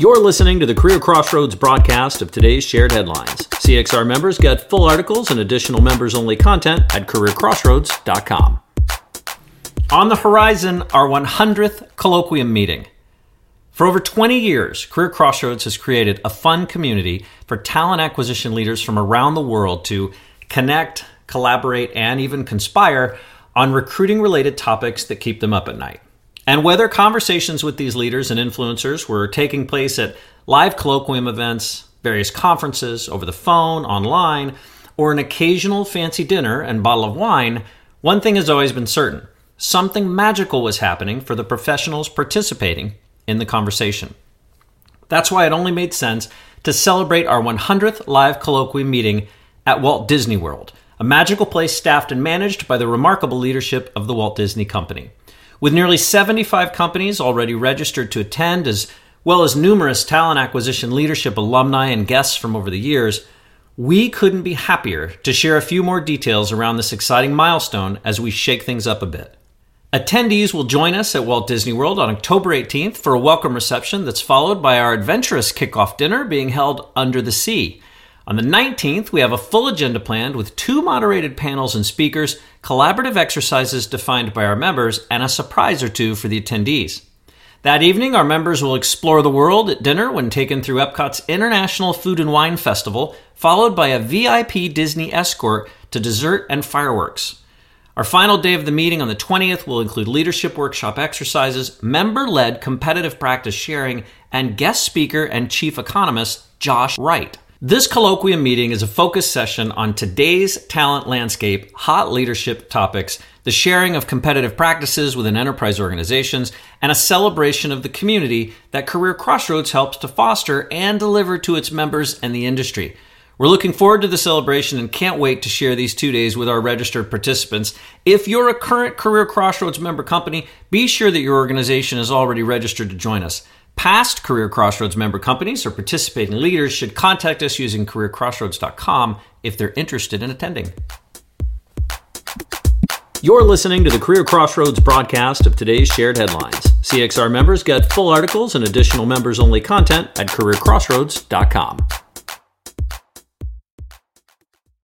You're listening to the CareerXroads broadcast of today's shared headlines. CXR members get full articles and additional members only content at careerxroads.com. On the horizon, our 100th colloquium meeting. For over 20 years, CareerXroads has created a fun community for talent acquisition leaders from around the world to connect, collaborate, and even conspire on recruiting related topics that keep them up at night. And whether conversations with these leaders and influencers were taking place at live colloquium events, various conferences, over the phone, online, or an occasional fancy dinner and bottle of wine, one thing has always been certain something magical was happening for the professionals participating in the conversation. That's why it only made sense to celebrate our 100th live colloquium meeting at Walt Disney World, a magical place staffed and managed by the remarkable leadership of the Walt Disney Company. With nearly 75 companies already registered to attend, as well as numerous talent acquisition leadership alumni and guests from over the years, we couldn't be happier to share a few more details around this exciting milestone as we shake things up a bit. Attendees will join us at Walt Disney World on October 18th for a welcome reception that's followed by our adventurous kickoff dinner being held under the sea. On the 19th, we have a full agenda planned with two moderated panels and speakers, collaborative exercises defined by our members, and a surprise or two for the attendees. That evening, our members will explore the world at dinner when taken through Epcot's International Food and Wine Festival, followed by a VIP Disney escort to dessert and fireworks. Our final day of the meeting on the 20th will include leadership workshop exercises, member led competitive practice sharing, and guest speaker and chief economist Josh Wright. This colloquium meeting is a focus session on today's talent landscape, hot leadership topics, the sharing of competitive practices within enterprise organizations, and a celebration of the community that CareerXroads helps to foster and deliver to its members and the industry. We're looking forward to the celebration and can't wait to share these two days with our registered participants. If you're a current CareerXroads member company, be sure that your organization is already registered to join us. Past CareerXroads member companies or participating leaders should contact us using careerxroads.com if they're interested in attending. You're listening to the CareerXroads broadcast of today's shared headlines. CXR members get full articles and additional members only content at careerxroads.com.